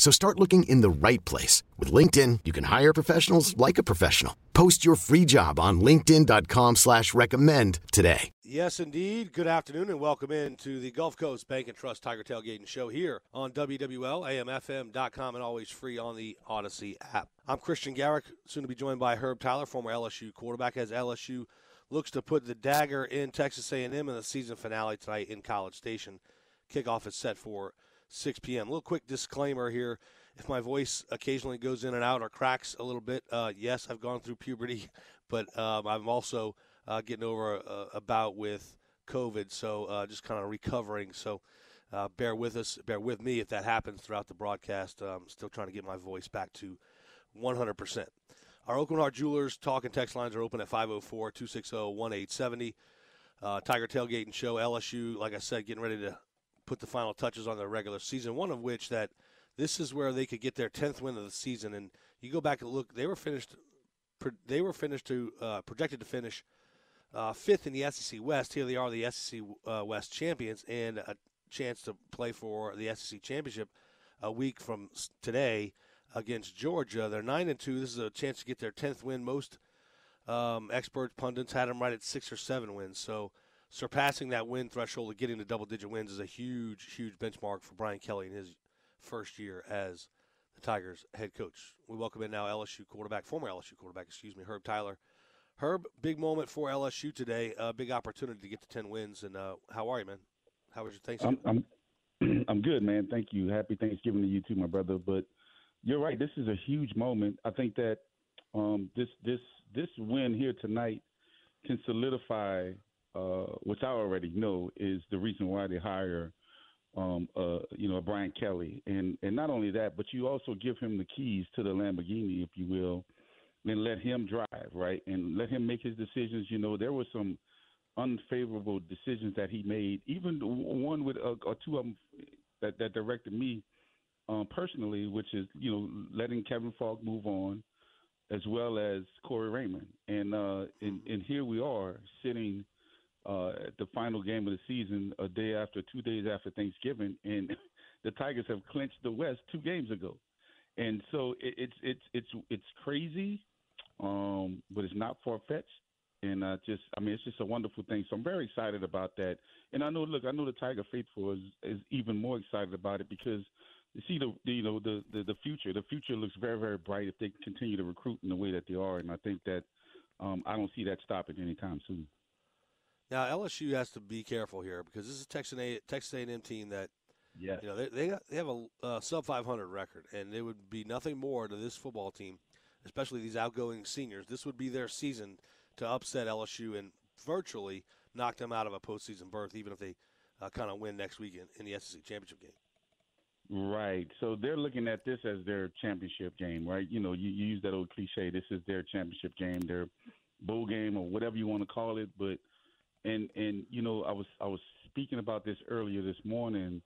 So start looking in the right place. With LinkedIn, you can hire professionals like a professional. Post your free job on linkedin.com slash recommend today. Yes, indeed. Good afternoon and welcome in to the Gulf Coast Bank and Trust Tiger Tailgating Show here on WWL, AMFM.com, and always free on the Odyssey app. I'm Christian Garrick, soon to be joined by Herb Tyler, former LSU quarterback, as LSU – looks to put the dagger in Texas A&M in the season finale tonight in College Station. Kickoff is set for 6 p.m. A little quick disclaimer here. If my voice occasionally goes in and out or cracks a little bit, uh, yes, I've gone through puberty, but um, I'm also uh, getting over a, a, bout with COVID, so uh, just kind of recovering. So uh, bear with us, bear with me if that happens throughout the broadcast. I'm still trying to get my voice back to 100%. Our Aucoin Hart Jewelers talk and text lines are open at 504 260 1870. Uh, Tiger Tailgate and Show, LSU, like I said, getting ready to put the final touches on their regular season, one of which that this is where they could get their 10th win of the season. And you go back and look, they were finished, they were finished to, uh, projected to finish uh, fifth in the SEC West. Here they are, the SEC uh, West champions, and a chance to play for the SEC championship a week from today against Georgia. They're nine and two. This is a chance to get their tenth win. Most um, expert pundits had them right at six or seven wins. So surpassing that win threshold of getting to double digit wins is a huge, huge benchmark for Brian Kelly in his first year as the Tigers head coach. We welcome in now LSU quarterback, former LSU quarterback, excuse me, Herb Tyler. Herb, big moment for LSU today. A uh, big opportunity to get to ten wins. And uh, how are you, man? How was your Thanksgiving? I'm, I'm, I'm good, man. Thank you. Happy Thanksgiving to you too, my brother. But you're right. This is a huge moment. I think that um, this this this win here tonight can solidify, uh, which I already know is the reason why they hire, um, uh, you know, Brian Kelly, and and not only that, but you also give him the keys to the Lamborghini, if you will, and let him drive, right, and let him make his decisions. You know, there were some unfavorable decisions that he made, even one with uh, or two of them that that directed me um, personally, which is you know letting Kevin Faulk move on, as well as Corey Raymond, and uh, and, and here we are sitting uh, at the final game of the season, a day after, two days after Thanksgiving, and the Tigers have clinched the West two games ago, and so it, it's it's it's it's crazy, um, but it's not far fetched. And uh, just, I mean, it's just a wonderful thing. So I'm very excited about that. And I know, look, I know the Tiger faithful is, is even more excited about it because you see the, the you know the, the, the future. The future looks very very bright if they continue to recruit in the way that they are, and I think that um, I don't see that stopping anytime soon. Now LSU has to be careful here because this is Texas A Texas A&M team that yeah you know they they, got, they have a uh, sub 500 record, and it would be nothing more to this football team, especially these outgoing seniors. This would be their season to upset LSU and virtually knock them out of a postseason berth, even if they uh, kind of win next week in, in the SEC championship game. Right. So they're looking at this as their championship game, right? You know, you, you use that old cliche. This is their championship game, their bowl game, or whatever you want to call it. But and and you know, I was I was speaking about this earlier this morning.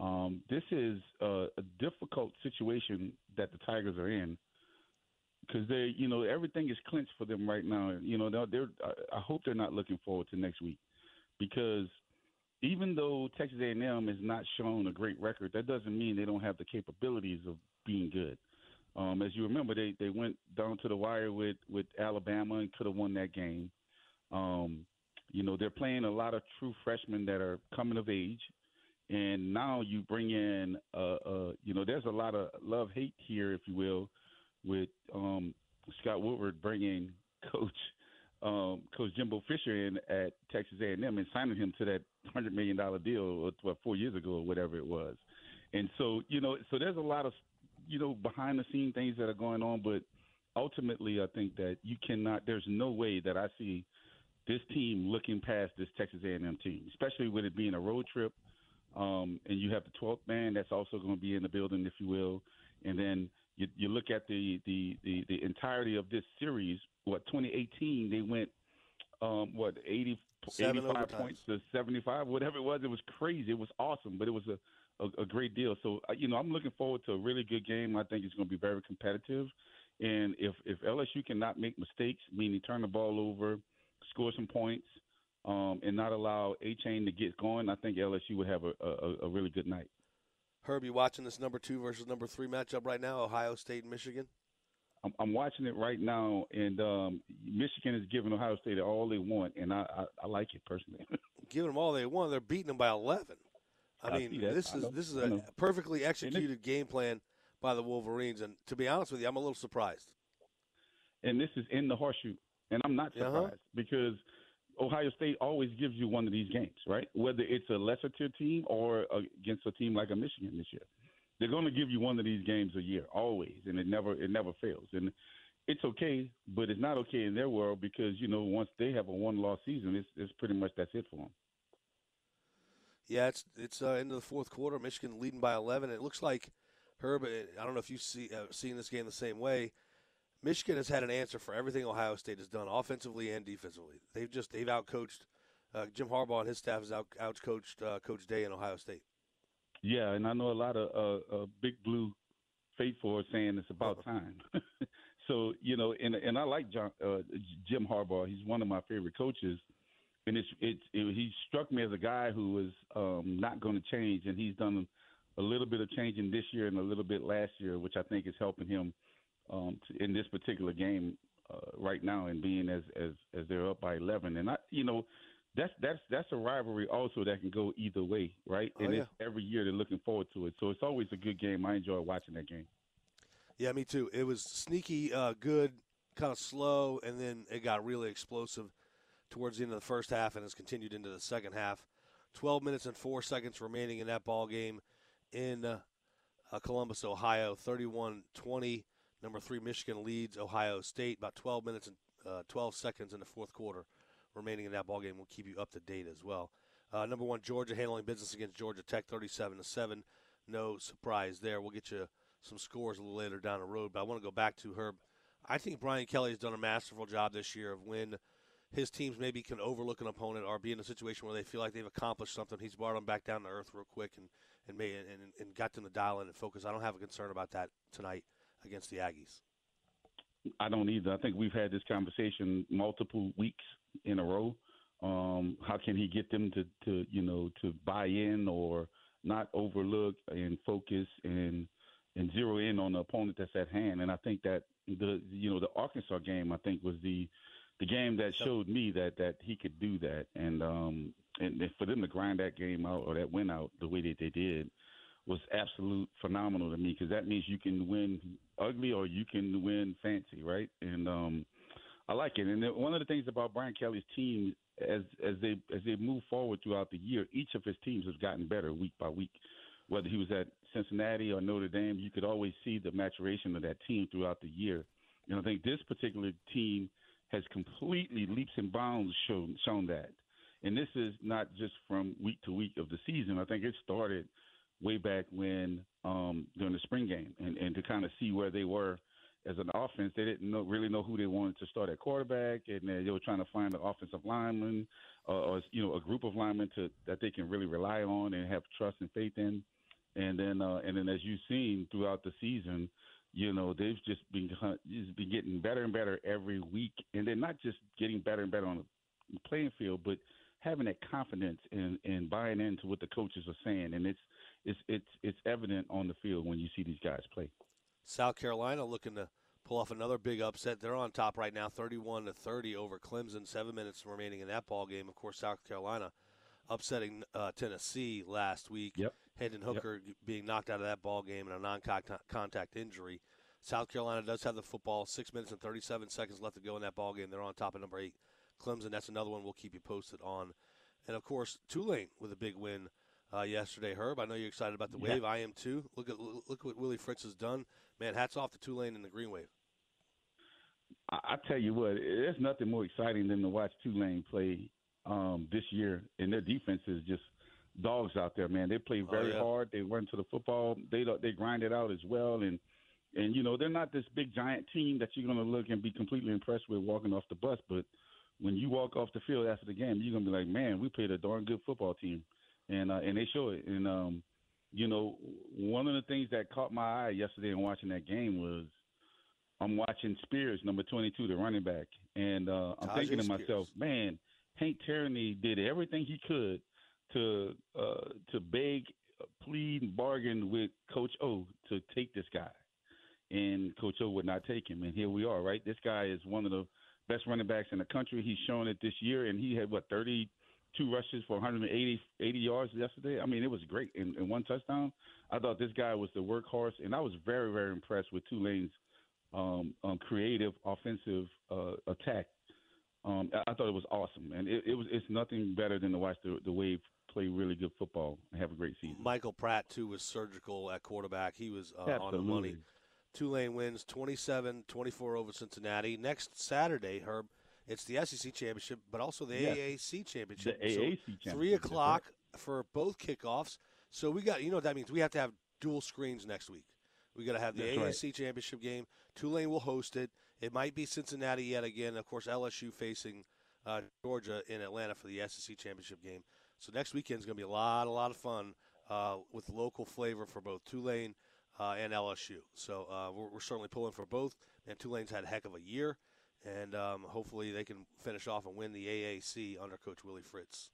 Um, this is a, a difficult situation that the Tigers are in because they, you know, everything is clinched for them right now. You know, they're, they're I hope they're not looking forward to next week because even though Texas A&M has not shown a great record, that doesn't mean they don't have the capabilities of being good. Um, as you remember, they they went down to the wire with with Alabama and could have won that game. Um, you know, they're playing a lot of true freshmen that are coming of age, and now you bring in, uh, uh, you know, there's a lot of love hate here, if you will, with um, Scott Woodward bringing Coach um, Coach Jimbo Fisher in at Texas A&M and signing him to that hundred million dollar deal, what four years ago or whatever it was. And so you know, so there's a lot of you know behind the scene things that are going on, but ultimately, I think that you cannot. There's no way that I see this team looking past this Texas A&M team, especially with it being a road trip. Um, and you have the 12th man that's also going to be in the building, if you will. And then you, you look at the, the, the, the entirety of this series. What 2018 they went um, what 80 Seven 85 overtimes. points to 75, whatever it was. It was crazy. It was awesome, but it was a, a, a great deal. So, uh, you know, I'm looking forward to a really good game. I think it's going to be very competitive. And if, if LSU cannot make mistakes, meaning turn the ball over, score some points, um, and not allow Achane to get going, I think LSU would have a, a, a really good night. Herbie, watching this number two versus number three matchup right now? Ohio State and Michigan. I'm, I'm watching it right now, and um, Michigan is giving Ohio State all they want, and I, I, I like it personally. Giving them all they want, they're beating them by 11. I, I mean, this I is know. this is a perfectly executed game plan by the Wolverines, and to be honest with you, I'm a little surprised. and this is in the horseshoe, and I'm not Uh-huh. surprised because Ohio State always gives you one of these games, right? Whether it's a lesser tier team or against a team like a Michigan this year, they're going to give you one of these games a year, always, and it never it never fails. And it's okay, but it's not okay in their world because you know once they have a one loss season, it's it's pretty much that's it for them. Yeah, it's it's uh, into the fourth quarter. Michigan leading by 11. It looks like Herb. I don't know if you see uh, seen this game the same way. Michigan has had an answer for everything Ohio State has done, offensively and defensively. They've just they've outcoached uh, Jim Harbaugh and his staff has out outcoached uh, Coach Day in Ohio State. Yeah, and I know a lot of uh, uh, big blue faithful are saying it's about time. so you know, and and I like John, uh, Jim Harbaugh. He's one of my favorite coaches, and it's it's it, he struck me as a guy who was um, not going to change, and he's done a little bit of changing this year and a little bit last year, which I think is helping him um, in this particular game uh, right now, and being as as as they're up by eleven, and I you know. That's that's that's a rivalry also that can go either way, right? Oh, and yeah. it's every year they're looking forward to it, so it's always a good game. I enjoy watching that game. Yeah, me too. It was sneaky, uh, good, kind of slow, and then it got really explosive towards the end of the first half, and has continued into the second half. Twelve minutes and four seconds remaining in that ball game in uh, uh, Columbus, Ohio. 31-20. Number three Michigan leads Ohio State. About twelve minutes and uh, twelve seconds in the fourth quarter remaining in that ball game. We'll keep you up to date as well. Uh, number one Georgia handling business against Georgia Tech, thirty-seven to seven. No surprise there. We'll get you some scores a little later down the road. But I want to go back to Herb. I think Brian Kelly has done a masterful job this year of when his teams maybe can overlook an opponent or be in a situation where they feel like they've accomplished something. He's brought them back down to earth real quick and and made and, and got them to dial in and focus. I don't have a concern about that tonight against the Aggies. I don't either. I think we've had this conversation multiple weeks in a row. Um, how can he get them to, to you know to buy in or not overlook and focus and and zero in on the opponent that's at hand? And I think that the you know the Arkansas game I think was the the game that showed me that that he could do that. And um and for them to grind that game out or that win out the way that they did was absolute phenomenal to me because that means you can win ugly or you can win fancy, right? And um, I like it. And one of the things about Brian Kelly's team, as as they as they move forward throughout the year, each of his teams has gotten better week by week. Whether he was at Cincinnati or Notre Dame, you could always see the maturation of that team throughout the year. And I think this particular team has completely leaps and bounds shown shown that. And this is not just from week to week of the season. I think it started way back when um, during the spring game, and, and to kind of see where they were as an offense. They didn't know, really know who they wanted to start at quarterback, and they were trying to find an offensive lineman uh, or you know a group of linemen to that they can really rely on and have trust and faith in. And then uh, and then as you've seen throughout the season, you know they've just been just been getting better and better every week, and they're not just getting better and better on the playing field, but having that confidence and and buying into what the coaches are saying, and it's it's it's it's evident on the field when you see these guys play. South Carolina looking to pull off another big upset. They're on top right now, 31 to 30 over Clemson. Seven minutes remaining in that ball game. Of course, South Carolina upsetting uh, Tennessee last week. Yep. Hendon Hooker being knocked out of that ball game in a non-contact injury. South Carolina does have the football. Six minutes and 37 seconds left to go in that ball game. They're on top of number eight, Clemson. That's another one we'll keep you posted on. And of course, Tulane with a big win uh, yesterday. Herb, I know you're excited about the Yeah. wave. I am too. Look at look what Willie Fritz has done. Man, hats off to Tulane and the Green Wave. I, I tell you what, there's nothing more exciting than to watch Tulane play um, this year, and their defense is just dogs out there, man. They play Oh, very yeah. hard. They run to the football. They they grind it out as well, and and you know they're not this big giant team that you're going to look and be completely impressed with walking off the bus, but when you walk off the field after the game, you're gonna be like, man, we played a darn good football team, and uh, and they show it. And um, you know, one of the things that caught my eye yesterday in watching that game was I'm watching Spears, number 22, the running back, and uh, I'm Tyjae thinking to Spears. myself, man, Hank Tierney did everything he could to uh, to beg, plead, and bargain with Coach O to take this guy, and Coach O would not take him, and here we are, right? This guy is one of the best running backs in the country. He's shown it this year, and he had what 32 rushes for 180 80 yards yesterday. I mean, it was great, and, and one touchdown. I thought this guy was the workhorse, and I was very, very impressed with Tulane's um, um, creative offensive uh, attack. Um, I, I thought it was awesome, and it, it was it's nothing better than to watch the the Wave play really good football and have a great season. Michael Pratt too was surgical at quarterback. He was uh, on the money. Tulane wins 27-24 over Cincinnati. Next Saturday, Herb, it's the SEC championship, but also the Yes. AAC championship. The So AAC three championship, that's o'clock for both kickoffs. So we got you know what that means. We have to have dual screens next week. We got to have the That's right. AAC championship game. Tulane will host it. It might be Cincinnati yet again. Of course, LSU facing uh, Georgia in Atlanta for the SEC championship game. So next weekend is going to be a lot, a lot of fun uh, with local flavor for both Tulane uh, and LSU. So uh, we're, we're certainly pulling for both. And Tulane's had a heck of a year, and um, hopefully they can finish off and win the AAC under Coach Willie Fritz.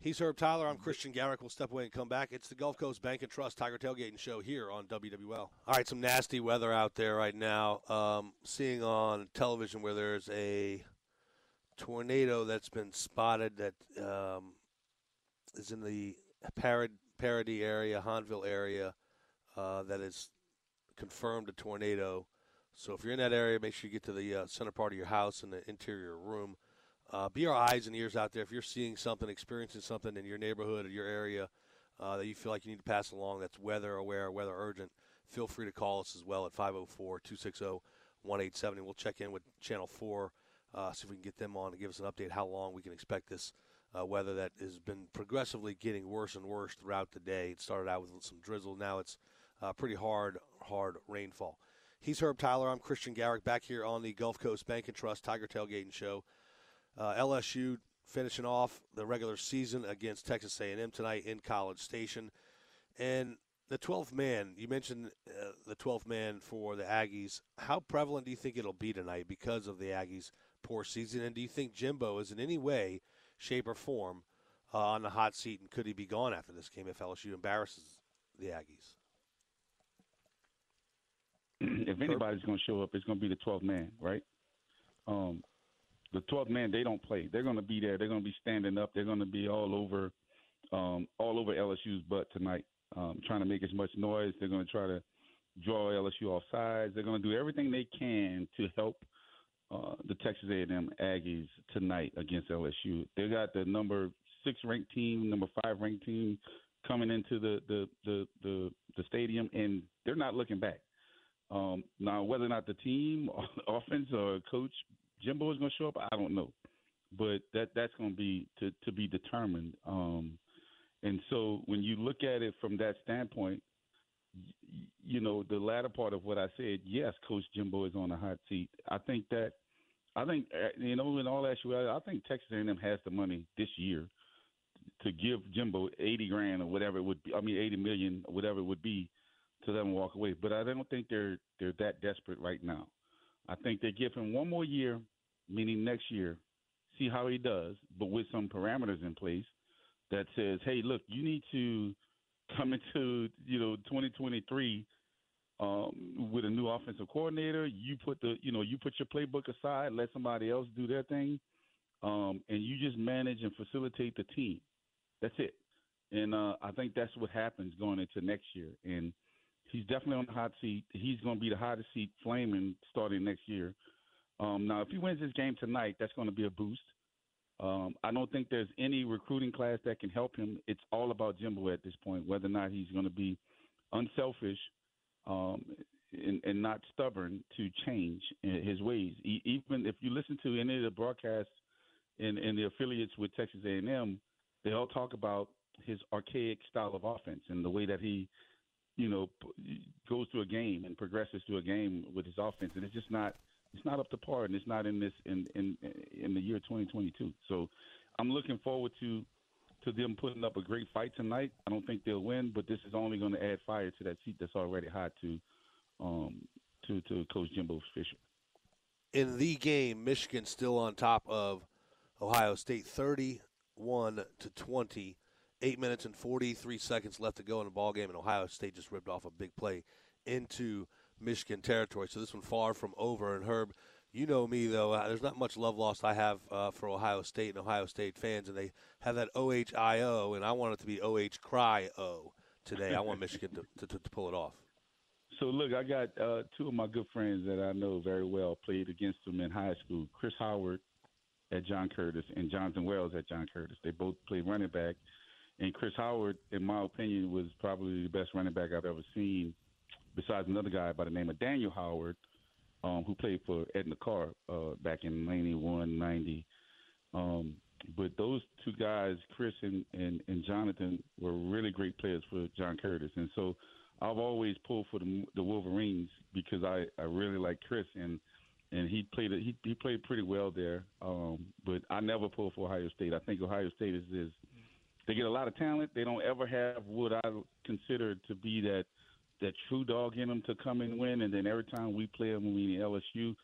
He's Herb Tyler. I'm Christian Garrick. We'll step away and come back. It's the Gulf Coast Bank and Trust Tiger Tailgating Show here on WWL. All right, some nasty weather out there right now. Um, seeing on television where there's a tornado that's been spotted that um, is in the Parod- Paradis area, Hahnville area, uh, that is confirmed a tornado. So if you're in that area, make sure you get to the uh, center part of your house and the interior room. Uh, be our eyes and ears out there. If you're seeing something, experiencing something in your neighborhood or your area uh, that you feel like you need to pass along that's weather aware, weather urgent, feel free to call us as well at 504 260 1870. We'll check in with Channel 4, uh, see if we can get them on to give us an update how long we can expect this uh, weather that has been progressively getting worse and worse throughout the day. It started out with some drizzle. Now it's uh, pretty hard, hard rainfall. He's Herb Tyler. I'm Christian Garrick back here on the Gulf Coast Bank and Trust Tiger Tailgating Show. Uh, LSU finishing off the regular season against Texas A&M tonight in College Station, and the 12th man. You mentioned uh, the 12th man for the Aggies. How prevalent do you think it'll be tonight because of the Aggies' poor season? And do you think Jimbo is in any way, shape, or form uh, on the hot seat? And could he be gone after this game if LSU embarrasses the Aggies? If anybody's going to show up, it's going to be the 12th man, right? Um, the 12th man, they don't play. They're going to be there. They're going to be standing up. They're going to be all over, um, all over LSU's butt tonight, um, trying to make as much noise. They're going to try to draw LSU off sides. They're going to do everything they can to help uh, the Texas A&M Aggies tonight against LSU. They got the number six ranked team, number five ranked team coming into the the the the, the stadium, and they're not looking back. Um, now, whether or not the team, offense, or coach Jimbo is going to show up, I don't know, but that that's going to be to to be determined. Um, and so, when you look at it from that standpoint, you know the latter part of what I said. Yes, Coach Jimbo is on the hot seat. I think that. I think uh, you know, in all actuality, I think Texas A&M has the money this year to give Jimbo eighty grand or whatever it would be. I mean, eighty million or whatever it would be to let him walk away. But I don't think they're they're that desperate right now. I think they give him one more year, meaning next year, see how he does, but with some parameters in place that says, hey, look, you need to come into you know 2023 um, with a new offensive coordinator. You put the you know you put your playbook aside, let somebody else do their thing, um, and you just manage and facilitate the team. That's it. And uh, I think that's what happens going into next year. And he's definitely on the hot seat. He's going to be the hottest seat flaming starting next year. Um, now, if he wins this game tonight, that's going to be a boost. Um, I don't think there's any recruiting class that can help him. It's all about Jimbo at this point, whether or not he's going to be unselfish um, and, and not stubborn to change his ways. E- even if you listen to any of the broadcasts in, in the affiliates with Texas A&M, they all talk about his archaic style of offense and the way that he, you know, goes through a game and progresses through a game with his offense, and it's just not it's not up to par, and it's not in this in in in the year 2022. So I'm looking forward to to them putting up a great fight tonight. I don't think they'll win, but this is only going to add fire to that seat that's already hot to um to to Coach Jimbo Fisher. In the game, Michigan still on top of Ohio State, 31 to 20. Eight minutes and 43 seconds left to go in the ball game, and Ohio State just ripped off a big play into Michigan territory. So this one far from over. And Herb, you know me though. There's not much love lost I have uh, for Ohio State and Ohio State fans, and they have that OHIO, and I want it to be OH Cry O today. I want Michigan to, to, to, pull it off. So look, I got uh, two of my good friends that I know very well played against them in high school. Chris Howard at John Curtis and Jonathan Wells at John Curtis. They both played running back, and Chris Howard, in my opinion, was probably the best running back I've ever seen. Besides another guy by the name of Daniel Howard, um, who played for Edna Karr uh, back in 91, 90. Um, but those two guys, Chris and, and, and Jonathan, were really great players for John Curtis. And so I've always pulled for the, the Wolverines because I, I really like Chris and and he played he he played pretty well there. Um, but I never pulled for Ohio State. I think Ohio State is, is they get a lot of talent. They don't ever have what I consider to be that that true dog in them to come and win. And then every time we play them, we need LSU.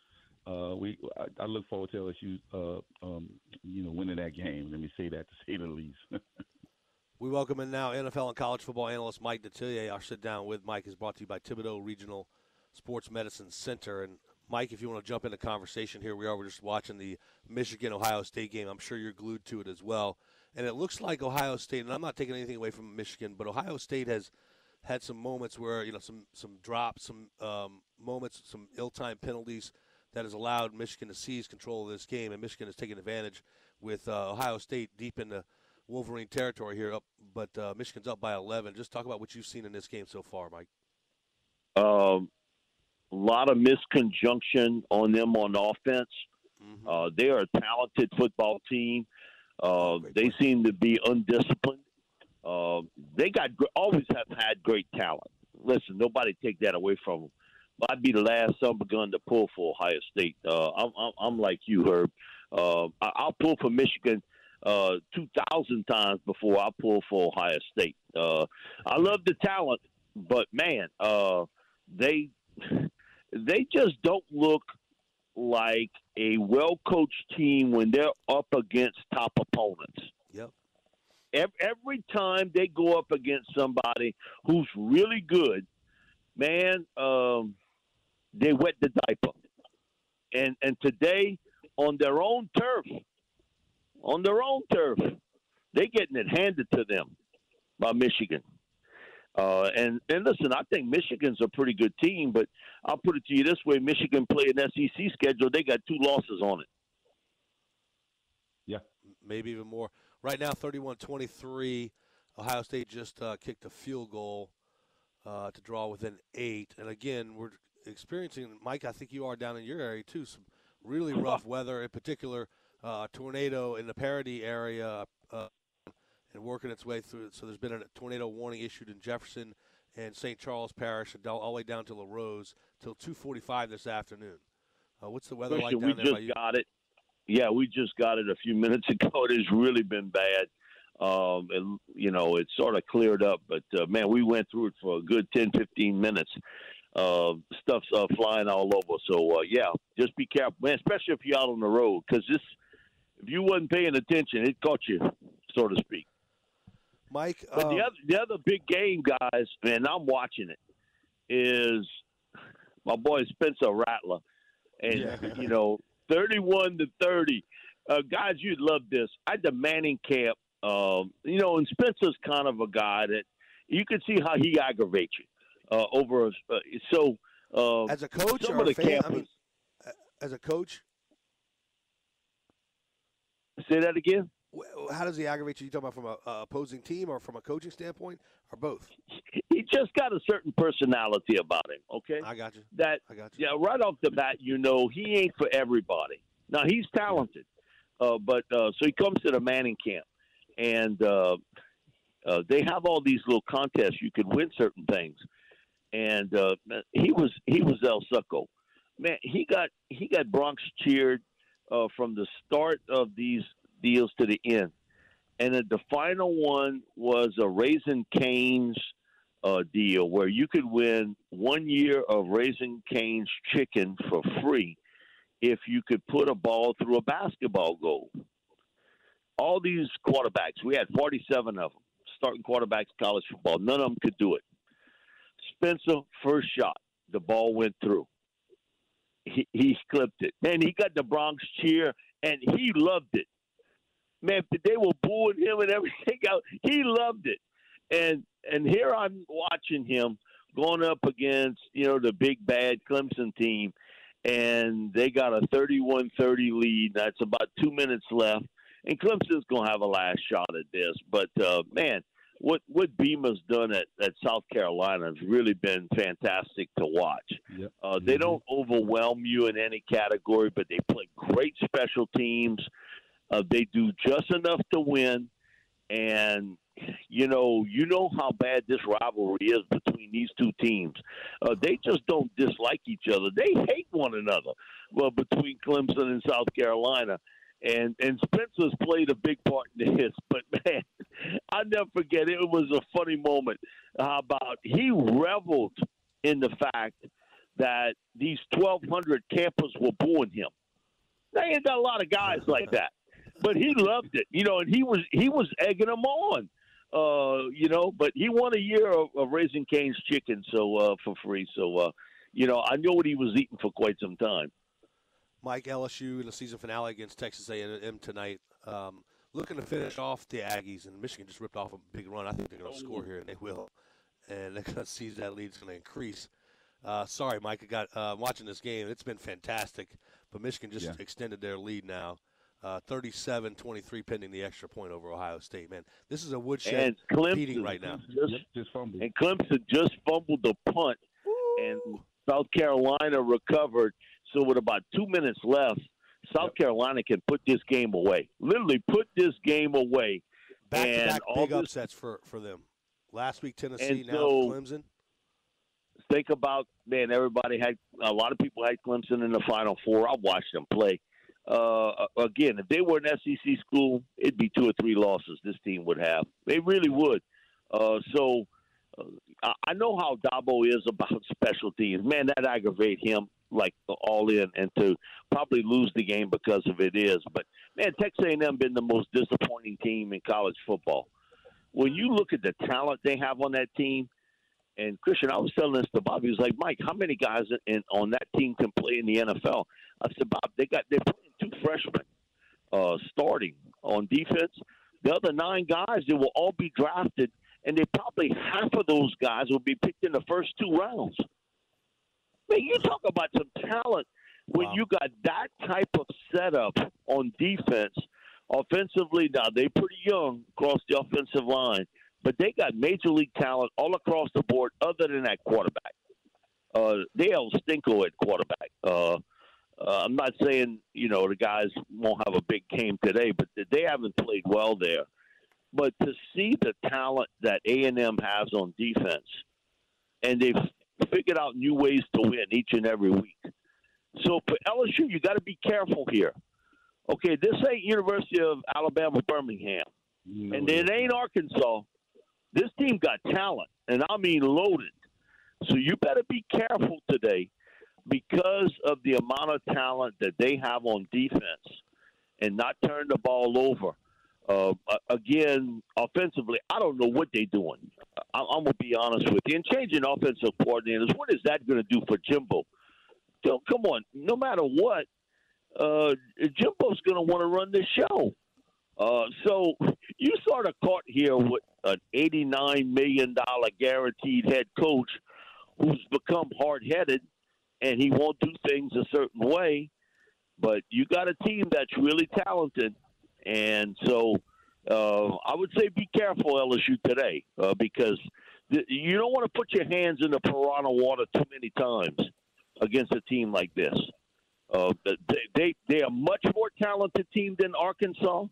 Uh, we I, I look forward to LSU, uh, um, you know, winning that game. Let me say that to say the least. we welcome in now NFL and college football analyst Mike Detillier. Our sit down with Mike is brought to you by Thibodaux Regional Sports Medicine Center. And Mike, if you want to jump into conversation here, we are. We're just watching the Michigan Ohio State game. I'm sure you're glued to it as well. And it looks like Ohio State, and I'm not taking anything away from Michigan, but Ohio State has had some moments where you know some some drops, some um, moments, some ill-timed penalties that has allowed Michigan to seize control of this game, and Michigan has taken advantage with uh, Ohio State deep in the Wolverine territory here. Up, but uh, Michigan's up by 11. Just talk about what you've seen in this game so far, Mike. Um, a lot of misconjunction on them on offense. Mm-hmm. Uh, they are a talented football team. Uh, they seem to be undisciplined. Uh, they got always have had great talent. Listen, nobody take that away from them. But I'd be the last of gun to pull for Ohio State. Uh, I'm, I'm, I'm like you, Herb. Uh, I, will pull for Michigan uh, 2,000 times before I pull for Ohio State. Uh, I love the talent, but man, uh, they they just don't look like a well coached team when they're up against top opponents Yep. every time they go up against somebody who's really good, man, um, they wet the diaper. And and today on their own turf, on their own turf, they're getting it handed to them by Michigan. Uh, and and listen, I think Michigan's a pretty good team, but I'll put it to you this way: Michigan play an SEC schedule, they got two losses on it. Yeah, maybe even more. Right now, 31 23. Ohio State just uh, kicked a field goal uh, to draw within eight. And again, we're experiencing, Mike, I think you are down in your area too, some really rough weather, in particular, uh, tornado in the Paradis area uh, and working its way through. So there's been a tornado warning issued in Jefferson and St. Charles Parish, and all the way down to Larose till 2:45 this afternoon. Uh, what's the weather like down we there? We just got it. Yeah, we just got it a few minutes ago. It has really been bad. Um, and, you know, it sort of cleared up, but uh, man, we went through it for a good 10, 15 minutes. Uh, stuff's uh, flying all over. So, uh, yeah, just be careful, man, especially if you're out on the road, because this, if you wasn't paying attention, it caught you, so to speak. Mike, but the um, other the other big game, guys, and I'm watching it, is my boy Spencer Rattler, and yeah. you know 31 to 30. Uh, guys, you'd love this. I had the Manning camp. Um, you know, and Spencer's kind of a guy that you can see how he aggravates you uh, over. Uh, so, uh, as a coach some of the fan, campus, I mean, as a coach, say that again. How does he aggravate you? You talking about from a, a opposing team or from a coaching standpoint, or both? He just got a certain personality about him. Okay, I got you. That I got you. Yeah, right off the bat, you know he ain't for everybody. Now he's talented, uh, but uh, so he comes to the Manning camp, and uh, uh, they have all these little contests. You could win certain things, and uh, he was he was El Succo. man, he got he got Bronx cheered uh, from the start of these deals to the end, and the final one was a Raising Cane's uh, deal where you could win one year of Raising Cane's chicken for free if you could put a ball through a basketball goal. All these quarterbacks, we had 47 of them, starting quarterbacks college football. None of them could do it. Spencer, first shot, the ball went through. He, he clipped it. Man, he got the Bronx cheer, and he loved it. Man, they were booing him and everything out. He loved it. And and here I'm watching him going up against, you know, the big bad Clemson team and they got a 31-30 lead. That's about 2 minutes left. And Clemson's going to have a last shot at this, but uh man, what what Bielema's done at, at South Carolina has really been fantastic to watch. Yep. Uh, they mm-hmm. don't overwhelm you in any category, but they play great special teams. Uh, they do just enough to win, and you know, you know how bad this rivalry is between these two teams. Uh, they just don't dislike each other. They hate one another. Well, between Clemson and South Carolina, and and Spencer's played a big part in this. But man, I never forget it was a funny moment. How about he reveled in the fact that these 1,200 campers were booing him. They ain't got a lot of guys like that, but he loved it, you know, and he was he was egging them on. Uh, you know, but he won a year of, of Raising Cane's chicken so uh, for free. So, uh, you know, I know what he was eating for quite some time. Mike LSU in the season finale against Texas A&M tonight. Um, looking to finish off the Aggies, and Michigan just ripped off a big run. I think they're going to score here, and they will. And they're going to seize that lead. It's going to increase. Uh, sorry, Mike. I got uh, watching this game. It's been fantastic, but Michigan just yeah. extended their lead now. Uh, 37-23 pending the extra point over Ohio State. Man, this is a woodshed beating right now. Just, just fumbled. And Clemson just fumbled the punt, Ooh. and South Carolina recovered. So with about two minutes left, South yep. Carolina can put this game away. Literally put this game away. Back to back big this, upsets for, for them. Last week Tennessee, now so, Clemson. Think about man. Everybody had a lot of people had Clemson in the Final Four. I watched them play uh, again, if they were an SEC school, it'd be two or three losses this team would have. They really would. Uh, so uh, I know how Dabo is about special teams. Man, that aggravates him like all in, and to probably lose the game because of it is. But man, Texas A&M been the most disappointing team in college football. When you look at the talent they have on that team, and Christian, I was telling this to Bob. He was like, Mike, how many guys in, on that team can play in the NFL? I said, Bob, they got they're playing two freshmen uh, starting on defense. The other nine guys, they will all be drafted, and they probably half of those guys will be picked in the first two rounds. Man, you talk about some talent when wow. you got that type of setup on defense. Offensively, now they're pretty young across the offensive line, but they got major league talent all across the board, other than that quarterback. Uh, Dale Stinko at quarterback. Uh, uh, I'm not saying you know the guys won't have a big game today, but they haven't played well there. But to see the talent that A and M has on defense, and they've figured out new ways to win each and every week. So for LSU, you got to be careful here. Okay, this ain't University of Alabama Birmingham, no, and it ain't Arkansas. This team got talent, and I mean loaded. So you better be careful today because of the amount of talent that they have on defense and not turn the ball over. Uh, again, offensively, I don't know what they're doing. I, am going to be honest with you. And changing offensive coordinators, what is that going to do for Jimbo? So, come on, no matter what, uh, Jimbo's going to want to run this show. Uh, so you sort of caught here with an $89 million guaranteed head coach who's become hard headed and he won't do things a certain way. But you got a team that's really talented, and so uh, I would say be careful LSU today uh, because th- you don't want to put your hands in the piranha water too many times against a team like this. Uh, they, they they are much more talented team than Arkansas.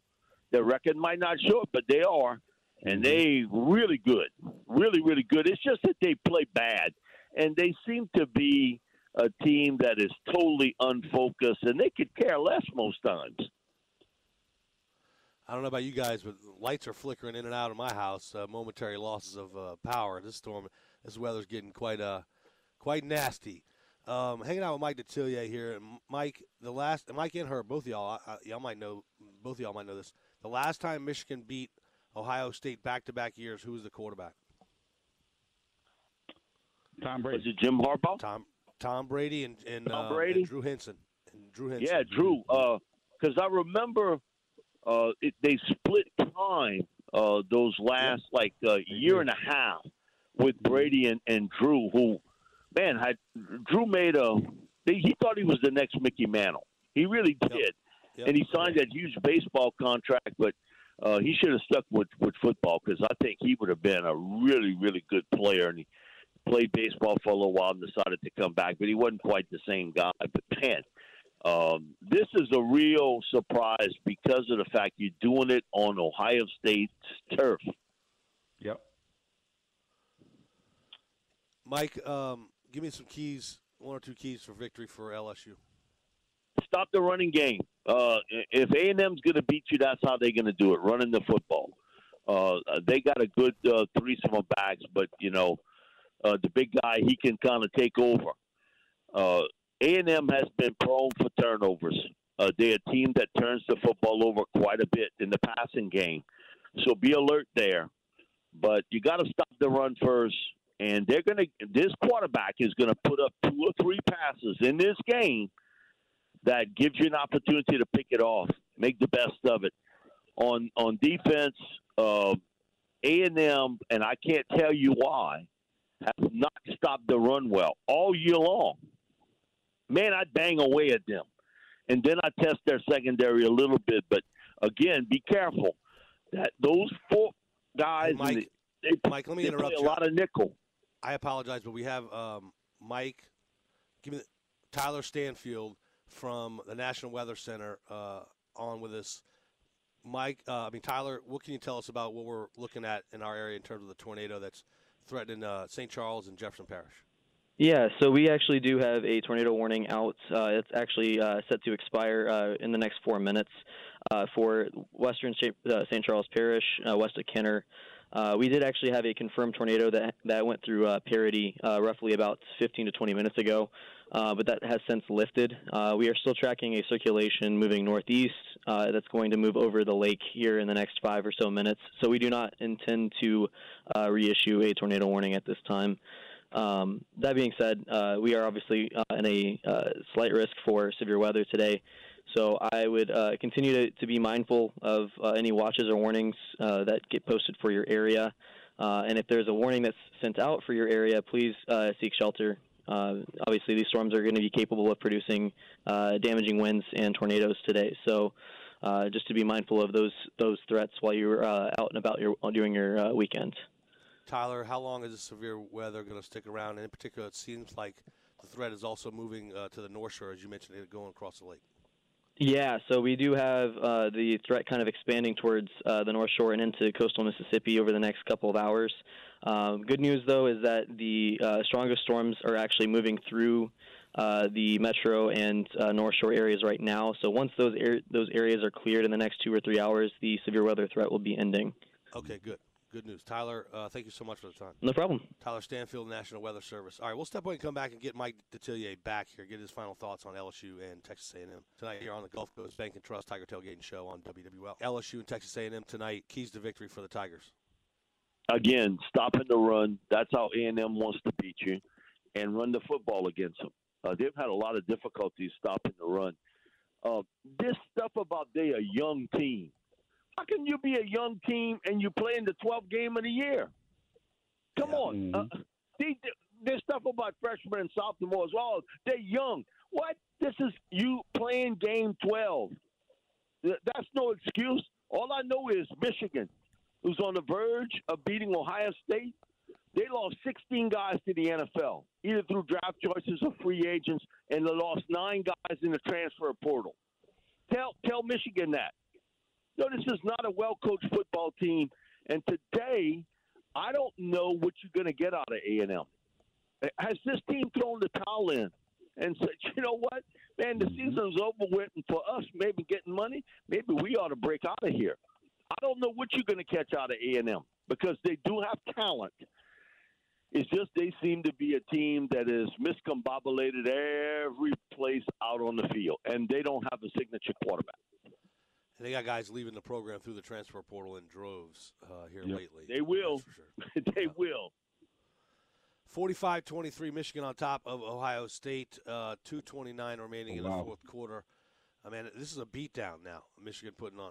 Their record might not show it, but they are, and they really good, really really good. It's just that they play bad, and they seem to be a team that is totally unfocused, and they could care less most times. I don't know about you guys, but lights are flickering in and out of my house. Uh, momentary losses of uh, power. This storm, this weather's getting quite uh, quite nasty. Um, hanging out with Mike Detillier here. Mike, the last Mike and her, both of y'all, uh, y'all might know, both of y'all might know this. The last time Michigan beat Ohio State back-to-back years, who was the quarterback? Tom Brady. Was it Jim Harbaugh? Tom Tom Brady and, and, Tom uh, Brady? and Drew Henson. And Drew Henson. Yeah, Drew. Because uh, I remember uh, it, they split time uh, those last like uh, year and a half with Brady and, and Drew. Who, man, had Drew made a. He thought he was the next Mickey Mantle. He really did, Yep. Yep. and he signed that huge baseball contract. But uh, he should have stuck with with football because I think he would have been a really really good player. And he played baseball for a little while and decided to come back, but he wasn't quite the same guy. But man, um, this is a real surprise because of the fact you're doing it on Ohio State's turf. Yep. Mike, um, give me some keys, one or two keys for victory for LSU. Stop the running game. Uh, if A and M's going to beat you, that's how they're going to do it, running the football. Uh, they got a good uh, threesome of backs, but you know, uh, the big guy he can kind of take over. Uh, A and M has been prone for turnovers. Uh, they're a team that turns the football over quite a bit in the passing game, so be alert there. But you got to stop the run first, and they're going to. This quarterback is going to put up two or three passes in this game that gives you an opportunity to pick it off, make the best of it. On on defense, uh, A and M, and I can't tell you why, have not stopped the run well all year long. Man, I bang away at them, and then I test their secondary a little bit. But again, be careful that those four guys, Hey, Mike, the, they, Mike, let me they interrupt play a lot of nickel. I apologize, but we have um, Mike. Give me the, Tyler Stanfield from the National Weather Center uh, on with us. Mike, uh, I mean Tyler, what can you tell us about what we're looking at in our area in terms of the tornado that's threatening uh, St. Charles and Jefferson Parish? Yeah, so we actually do have a tornado warning out. Uh, it's actually uh, set to expire uh, in the next four minutes uh, for western St. Uh. Charles Parish, uh, west of Kenner. Uh, we did actually have a confirmed tornado that that went through uh, Paradis uh, roughly about 15 to 20 minutes ago, uh, but that has since lifted. Uh, we are still tracking a circulation moving northeast uh, that's going to move over the lake here in the next five or so minutes. So we do not intend to reissue a tornado warning at this time. Um, that being said, we are obviously in a slight risk for severe weather today. So I would uh, continue to, to be mindful of uh, any watches or warnings uh, that get posted for your area. Uh, and if there's a warning that's sent out for your area, please uh, seek shelter. Uh, obviously, these storms are going to be capable of producing damaging winds and tornadoes today. So, just to be mindful of those those threats while you're out and about your during your weekend. Tyler, how long is this severe weather going to stick around? And in particular, it seems like the threat is also moving to the North Shore, as you mentioned, going across the lake. Yeah, so we do have uh, the threat kind of expanding towards uh, the North Shore and into coastal Mississippi over the next couple of hours. Um, good news, though, is that the uh, strongest storms are actually moving through uh, the metro and uh, North Shore areas right now. So once those ar- those areas are cleared in the next two or three hours, the severe weather threat will be ending. Okay, good. Good news. Tyler, uh, thank you so much for the time. No problem. Tyler Stanfield, National Weather Service. All right, we'll step away and come back and get Mike Detillier back here, get his final thoughts on LSU and Texas A&M tonight here on the Gulf Coast Bank and Trust Tiger Tailgating Show on WWL. LSU and Texas A&M tonight. Keys to victory for the Tigers. again, stopping the run. That's how A and M wants to beat you, and run the football against them. Uh, they've had a lot of difficulties stopping the run. Uh, this stuff about they a young team. How can you be a young team and you play in the 12th game of the year? Come Yeah. on. Mhm. Uh, they, this stuff about freshmen and sophomores, well, they're young. What? This is you playing game 12. That's no excuse. All I know is Michigan, who's on the verge of beating Ohio State, they lost 16 guys to the NFL, either through draft choices or free agents, and they lost nine guys in the transfer portal. Tell tell Michigan that. No, this is not a well coached football team, and today I don't know what you're going to get out of A and M. Has this team thrown the towel in? and said, you know what, man, the season's over with, and for us, maybe getting money, maybe we ought to break out of here. I don't know what you're going to catch out of A and M because they do have talent. It's just they seem to be a team that is miscombobulated every place out on the field, and they don't have a signature quarterback. And they got guys leaving the program through the transfer portal in droves uh, here Yep. lately. They will. Sure. they Yeah. will. 45-23 Michigan on top of Ohio State. Uh, 2:29 remaining Oh, in the fourth quarter. I mean, this is a beatdown now. Michigan putting on.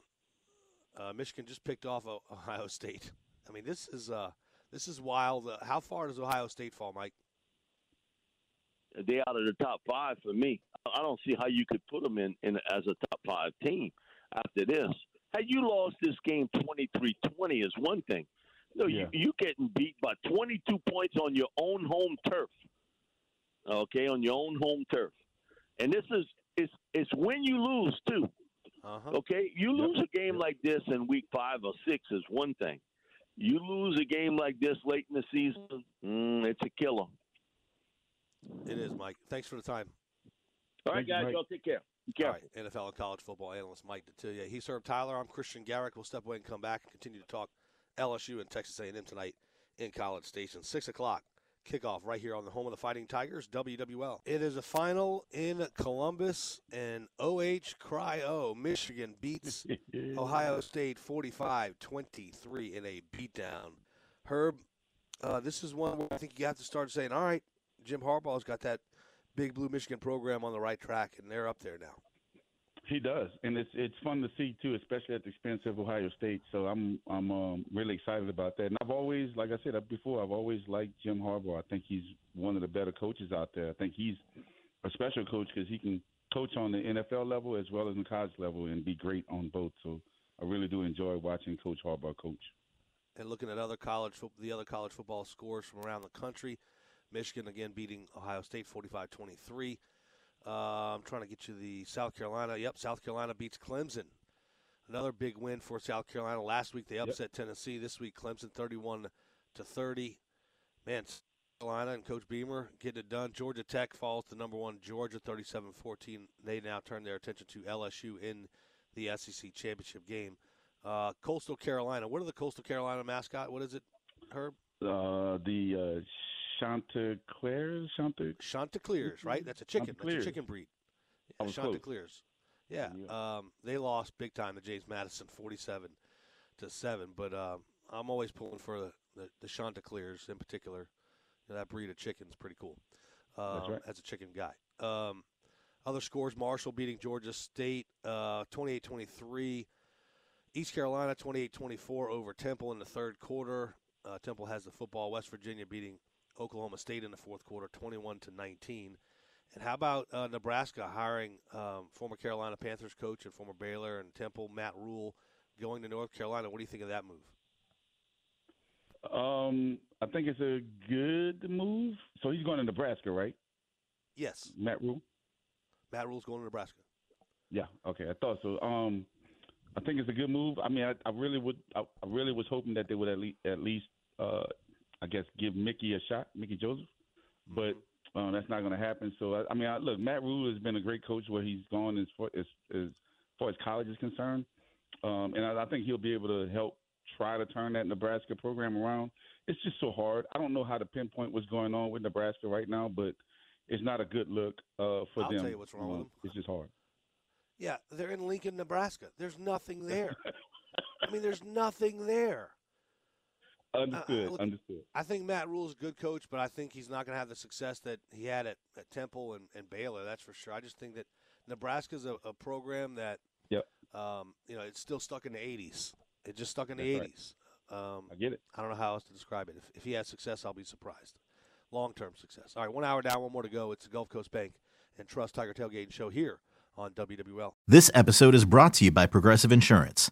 Uh, Michigan just picked off Ohio State. I mean, this is uh, this is wild. Uh, how far does Ohio State fall, Mike? They out of the top five for me. I don't see how you could put them in, in as a top five team after this. Had you lost this game 23-20 is one thing. No, Yeah. you you getting beat by 22 points on your own home turf. Okay, on your own home turf. And this is it's it's when you lose too. Uh-huh. Okay, you Yep. lose a game like this in week five or six is one thing. You lose a game like this late in the season, mm, it's a killer. It is, Mike. Thanks for the time. All right, Thank guys, Mike. y'all take care. Be right, NFL and college football analyst Mike Detillier. He's Herb Tyler. I'm Christian Garic. We'll step away and come back and continue to talk LSU and Texas A&M tonight in College Station. Six o'clock kickoff right here on the home of the Fighting Tigers, WWL. It is a final in Columbus, and OH Cryo Michigan beats Ohio State 45-23 in a beatdown. Herb, uh, this is one where I think you have to start saying, all right, Jim Harbaugh's got that big blue Michigan program on the right track, and they're up there now. He does, and it's it's fun to see too, especially at the expense of Ohio State. So I'm I'm um, really excited about that. And I've always, like I said before, I've always liked Jim Harbaugh. I think he's one of the better coaches out there. I think he's a special coach because he can coach on the NFL level as well as the college level and be great on both. So I really do enjoy watching Coach Harbaugh coach. and looking at other college the other college football scores from around the country. Michigan again beating Ohio State 45-23. Uh, I'm trying to get you the South Carolina. Yep, South Carolina beats Clemson. Another big win for South Carolina. Last week they upset Tennessee. This week Clemson 31 to 30. Man, South Carolina and Coach Beamer getting it done. Georgia Tech falls to number one Georgia 37-14. They now turn their attention to LSU in the SEC championship game. Uh, Coastal Carolina. What are the Coastal Carolina mascot? What is it, Herb? Uh, the uh, Chanticleers, Chante. Chanticleers, right? That's a chicken. That's a chicken breed. Yeah, close. Chanticleers. Yeah. Um, they lost big time to James Madison, forty-seven to seven. But um, I'm always pulling for the the, the Chanticleers in particular. You know, that breed of chicken's pretty cool. Um, right. As a chicken guy. Um, other scores: Marshall beating Georgia State, uh, 28-23. East Carolina 28-24 over Temple in the third quarter. Uh, Temple has the football. West Virginia beating Oklahoma State in the fourth quarter, 21 to 19. And how about uh, Nebraska hiring um, former Carolina Panthers coach and former Baylor and Temple Matt Rhule going to North Carolina? What do you think of that move? Um, I think it's a good move. So he's going to Nebraska, right? Yes, Matt Rhule. Matt Rhule's going to Nebraska. Yeah. Okay. I thought so. Um, I think it's a good move. I mean, I, I really would. I, I really was hoping that they would at least, at least, uh, I guess, give Mickey a shot, Mickey Joseph. But um, that's not going to happen. So I, I mean, I, look, Matt Rhule has been a great coach where he's gone as far as, as far as college is concerned, um, and I, I think he'll be able to help try to turn that Nebraska program around. It's just so hard. I don't know how to pinpoint what's going on with Nebraska right now, but it's not a good look uh, for them. I'll tell you what's wrong with Um, them. It's just hard. Yeah, they're in Lincoln, Nebraska. There's nothing there. I mean, there's nothing there. Understood. look- understood. I think Matt Rhule's a good coach, but I think he's not going to have the success that he had at, at Temple and, and Baylor. That's for sure. I just think that Nebraska's a, a program that, Yep. um, you know, it's still stuck in the 80s. It's just stuck in the That's right. 80s. Um, I get it. I don't know how else to describe it. If, if he has success, I'll be surprised. Long term success. All right, one hour down, one more to go. It's the Gulf Coast Bank and Trust Tiger Tailgating Show here on WWL. This episode is brought to you by Progressive Insurance.